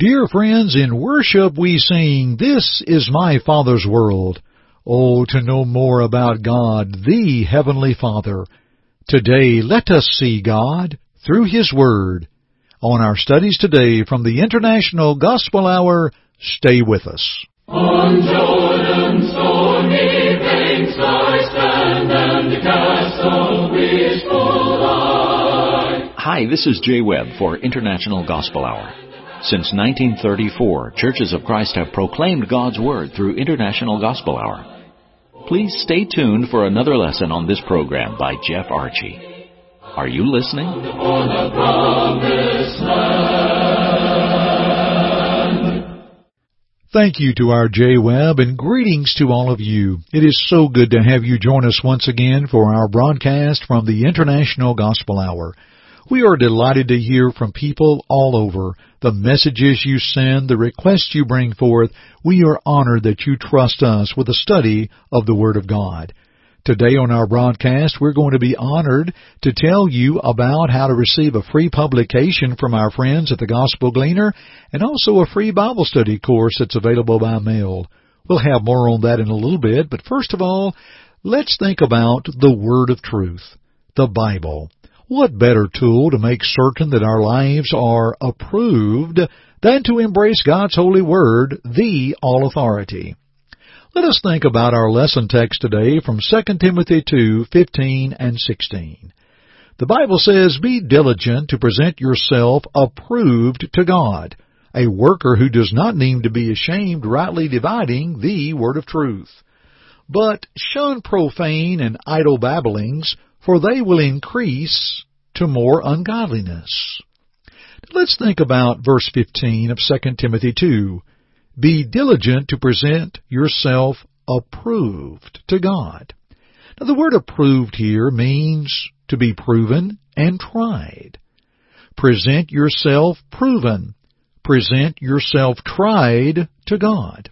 Dear friends, in worship we sing, This is my Father's world. Oh, to know more about God, the Heavenly Father. Today let us see God through His Word. On our studies today from the International Gospel Hour, stay with us. On Jordan's stormy banks I stand and cast a wishful eye. Hi, this is Jay Webb for International Gospel Hour. Since 1934, Churches of Christ have proclaimed God's Word through International Gospel Hour. Please stay tuned for another lesson on this program by Jeff Archie. Are you listening? Thank you to our Jay Webb and greetings to all of you. It is so good to have you join us once again for our broadcast from the International Gospel Hour. We are delighted to hear from people all over. The messages you send, the requests you bring forth, we are honored that you trust us with a study of the Word of God. Today on our broadcast, we're going to be honored to tell you about how to receive a free publication from our friends at the Gospel Gleaner and also a free Bible study course that's available by mail. We'll have more on that in a little bit, but first of all, let's think about the Word of Truth, the Bible. What better tool to make certain that our lives are approved than to embrace God's holy word, the all authority? Let us think about our lesson text today from 2 Timothy 2:15 and 16. The Bible says, "Be diligent to present yourself approved to God, a worker who does not need to be ashamed, rightly dividing the word of truth. But shun profane and idle babblings, for they will increase to more ungodliness. Let's think about verse 15 of 2 Timothy 2. Be diligent to present yourself approved to God. Now the word approved here means to be proven and tried. Present yourself proven. Present yourself tried to God.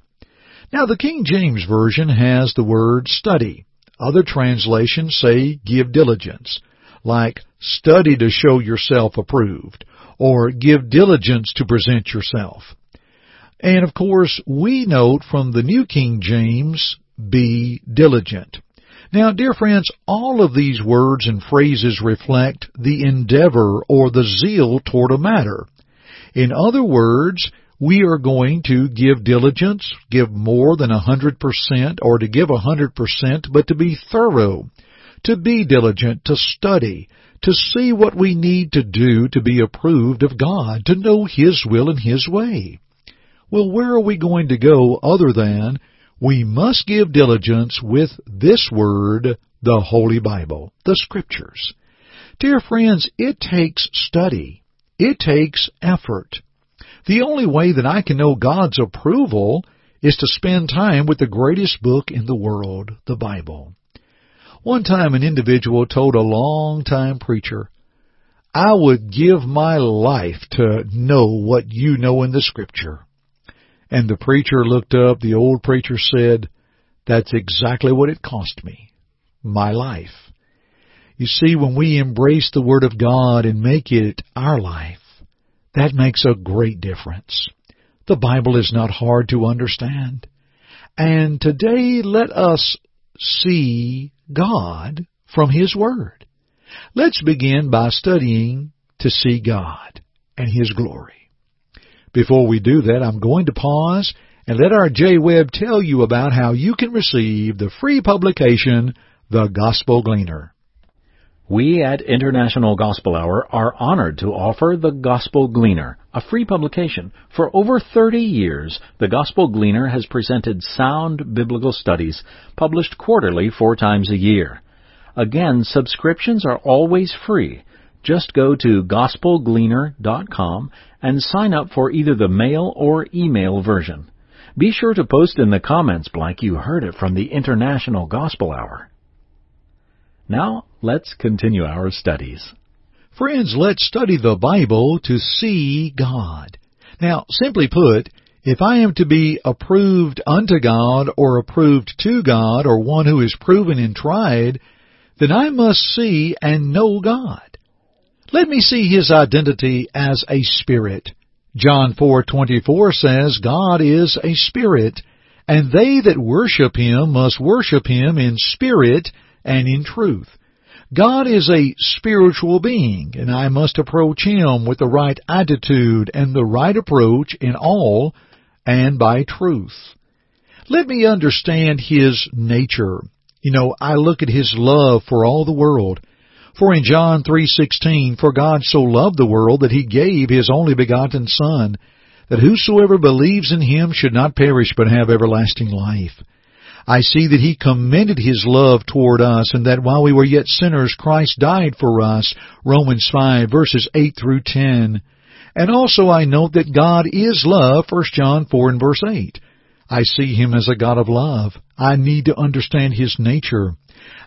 Now the King James Version has the word study. Other translations say give diligence, like study to show yourself approved, or give diligence to present yourself. And of course, we note from the New King James, be diligent. Now, dear friends, all of these words and phrases reflect the endeavor or the zeal toward a matter. In other words, we are going to give diligence, give more than a hundred percent, or to give a hundred percent, but to be thorough, to be diligent, to study, to see what we need to do to be approved of God, to know His will and His way. Well, where are we going to go other than we must give diligence with this word, the Holy Bible, the Scriptures. Dear friends, it takes study. It takes effort. The only way that I can know God's approval is to spend time with the greatest book in the world, the Bible. One time an individual told a long-time preacher, I would give my life to know what you know in the Scripture. And the preacher looked up, the old preacher said, That's exactly what it cost me. My life. You see, when we embrace the Word of God and make it our life, that makes a great difference. The Bible is not hard to understand. And today let us see God from His Word. Let's begin by studying to see God and His glory. Before we do that, I'm going to pause and let our Jay Webb tell you about how you can receive the free publication, The Gospel Gleaner. We at International Gospel Hour are honored to offer The Gospel Gleaner, a free publication. For over 30 years, The Gospel Gleaner has presented sound biblical studies published quarterly four times a year. Again, subscriptions are always free. Just go to gospelgleaner.com and sign up for either the mail or email version. Be sure to post in the comments blank you heard it from the International Gospel Hour. Now, let's continue our studies. Friends, let's study the Bible to see God. Now, simply put, if I am to be approved unto God or approved to God or one who is proven and tried, then I must see and know God. Let me see His identity as a spirit. John 4:24 says, God is a spirit, and they that worship him must worship him in spirit and in truth. God is a spiritual being, and I must approach him with the right attitude and the right approach in all and by truth. Let me understand his nature. You know, I look at his love for all the world. For in John 3:16, for God so loved the world that he gave his only begotten son, that whosoever believes in him should not perish but have everlasting life. I see that he commended his love toward us and that while we were yet sinners Christ died for us. Romans 5 verses 8 through 10. And also I note that God is love, 1 John 4 and verse 8. I see him as a God of love. I need to understand his nature.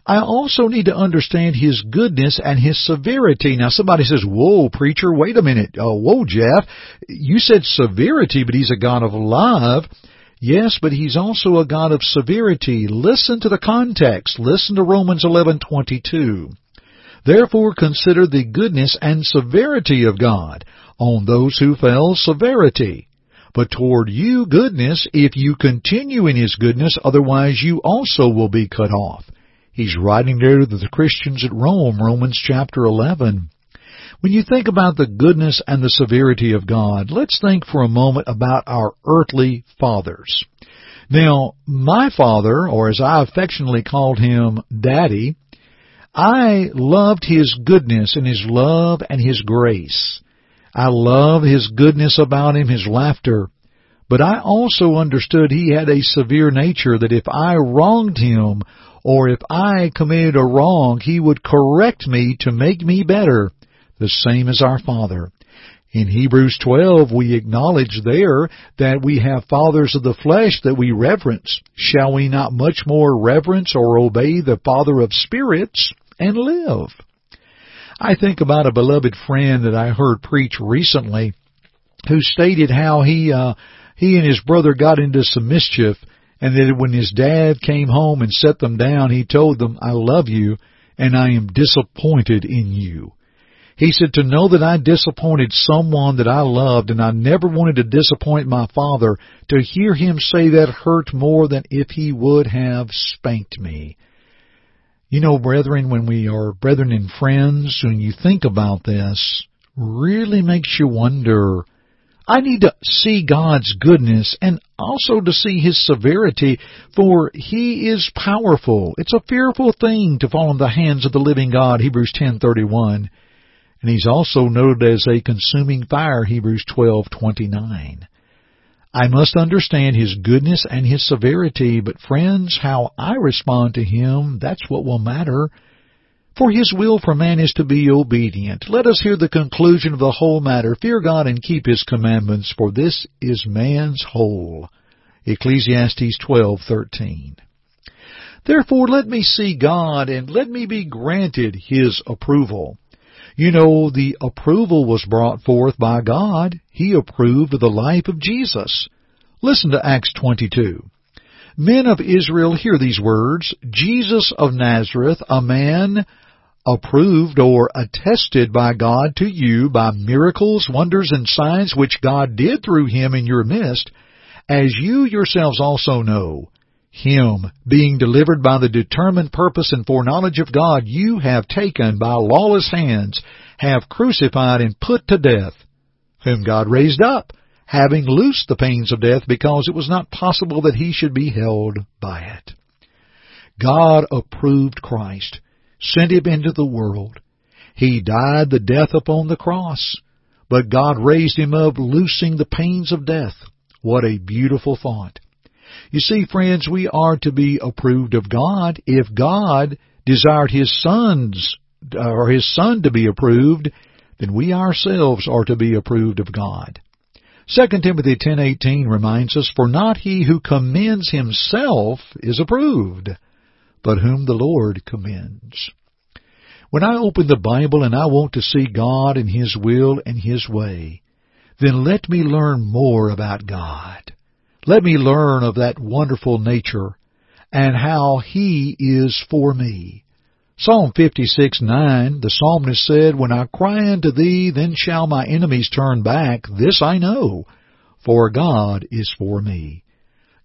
I also need to understand his goodness and his severity. Now somebody says, whoa, preacher, wait a minute. Oh, whoa, Jeff. You said severity, but he's a God of love. Yes, but he's also a God of severity. Listen to the context. Listen to Romans 11:22. Therefore consider the goodness and severity of God. On those who fell, severity but toward you goodness if you continue in his goodness, otherwise you also will be cut off. He's writing there to the Christians at Rome, Romans chapter 11. When you think about the goodness and the severity of God, let's think for a moment about our earthly fathers. Now, my father, or as I affectionately called him, Daddy, I loved his goodness and his love and his grace. I love his goodness about him, his laughter. But I also understood he had a severe nature that if I wronged him or if I committed a wrong, he would correct me to make me better, the same as our Father. In Hebrews 12, we acknowledge there that we have fathers of the flesh that we reverence. Shall we not much more reverence or obey the Father of spirits and live? I think about a beloved friend that I heard preach recently who stated how he uh he and his brother got into some mischief and that when his dad came home and set them down he told them I love you and I am disappointed in you. He said to know that I disappointed someone that I loved and I never wanted to disappoint my father to hear him say that hurt more than if he would have spanked me. You know, brethren, when we are brethren and friends, when you think about this, really makes you wonder. I need to see God's goodness and also to see His severity, for He is powerful. It's a fearful thing to fall in the hands of the living God, Hebrews 10:31. And He's also noted as a consuming fire, Hebrews 12:29. I must understand His goodness and His severity, but friends, how I respond to Him, that's what will matter. For His will for man is to be obedient. Let us hear the conclusion of the whole matter. Fear God and keep His commandments, for this is man's whole. Ecclesiastes 12:13. Therefore let me see God and let me be granted His approval. You know, the approval was brought forth by God. He approved the life of Jesus. Listen to Acts 22. Men of Israel, hear these words. Jesus of Nazareth, a man approved or attested by God to you by miracles, wonders, and signs which God did through him in your midst, as you yourselves also know him, being delivered by the determined purpose and foreknowledge of God, you have taken by lawless hands, have crucified and put to death, whom God raised up, having loosed the pains of death, because it was not possible that he should be held by it. God approved Christ, sent him into the world. He died the death upon the cross, but God raised him up, loosing the pains of death. What a beautiful thought. You see, friends, we are to be approved of God. If God desired His sons uh, or His Son to be approved, then we ourselves are to be approved of God. 2 Timothy 10:18 reminds us, "For not he who commends himself is approved, but whom the Lord commends." When I open the Bible and I want to see God and His will and His way, then let me learn more about God. Let me learn of that wonderful nature and how He is for me. Psalm 56, 9, the psalmist said, When I cry unto thee, then shall my enemies turn back. This I know, for God is for me.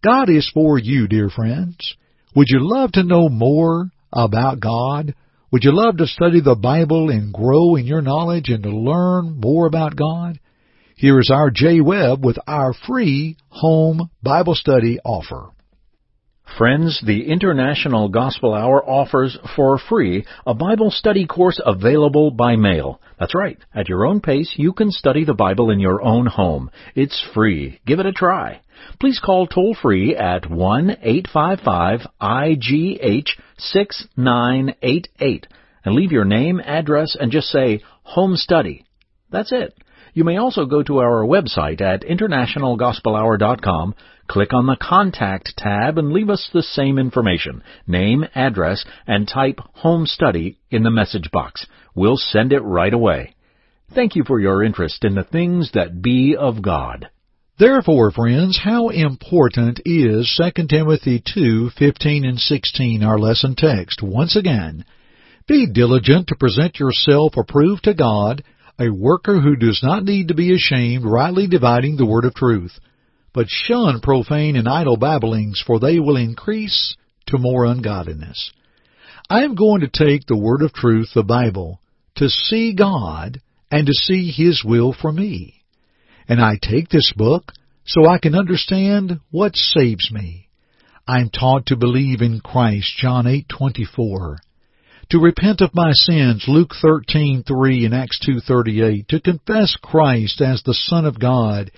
God is for you, dear friends. Would you love to know more about God? Would you love to study the Bible and grow in your knowledge and to learn more about God? Here is our Jay Webb with our free home Bible study offer. Friends, the International Gospel Hour offers for free a Bible study course available by mail. That's right. At your own pace, you can study the Bible in your own home. It's free. Give it a try. Please call toll free at 1-855-IGH-6988 and leave your name, address, and just say home study. That's it. You may also go to our website at internationalgospelhour.com, click on the Contact tab, and leave us the same information name, address, and type Home Study in the message box. We'll send it right away. Thank you for your interest in the things that be of God. Therefore, friends, how important is 2 Timothy 2:15 and 16, our lesson text? Once again, be diligent to present yourself approved to God, a worker who does not need to be ashamed, rightly dividing the word of truth. But shun profane and idle babblings, for they will increase to more ungodliness. I am going to take the word of truth, the Bible, to see God and to see His will for me. And I take this book so I can understand what saves me. I am taught to believe in Christ, John 8:24 to repent of my sins, Luke 13:3 and Acts 2:38, to confess Christ as the Son of God,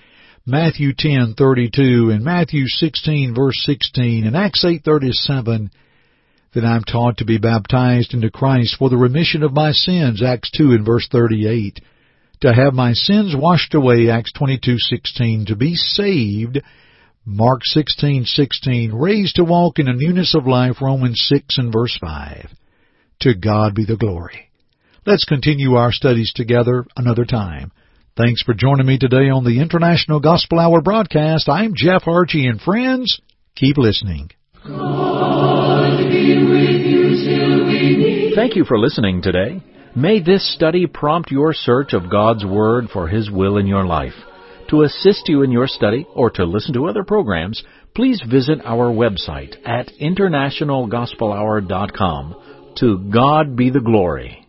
Matthew 10:32 and Matthew 16 verse 16 and Acts 8:37, that I'm taught to be baptized into Christ for the remission of my sins, Acts 2 and verse 38, to have my sins washed away, Acts 22:16, to be saved, Mark 16:16, raised to walk in a newness of life, Romans 6 and verse 5. To God be the glory. Let's continue our studies together another time. Thanks for joining me today on the International Gospel Hour broadcast. I'm Jeff Archie, and friends, keep listening. You Thank you for listening today. May this study prompt your search of God's Word for His will in your life. To assist you in your study or to listen to other programs, please visit our website at internationalgospelhour.com to God be the glory.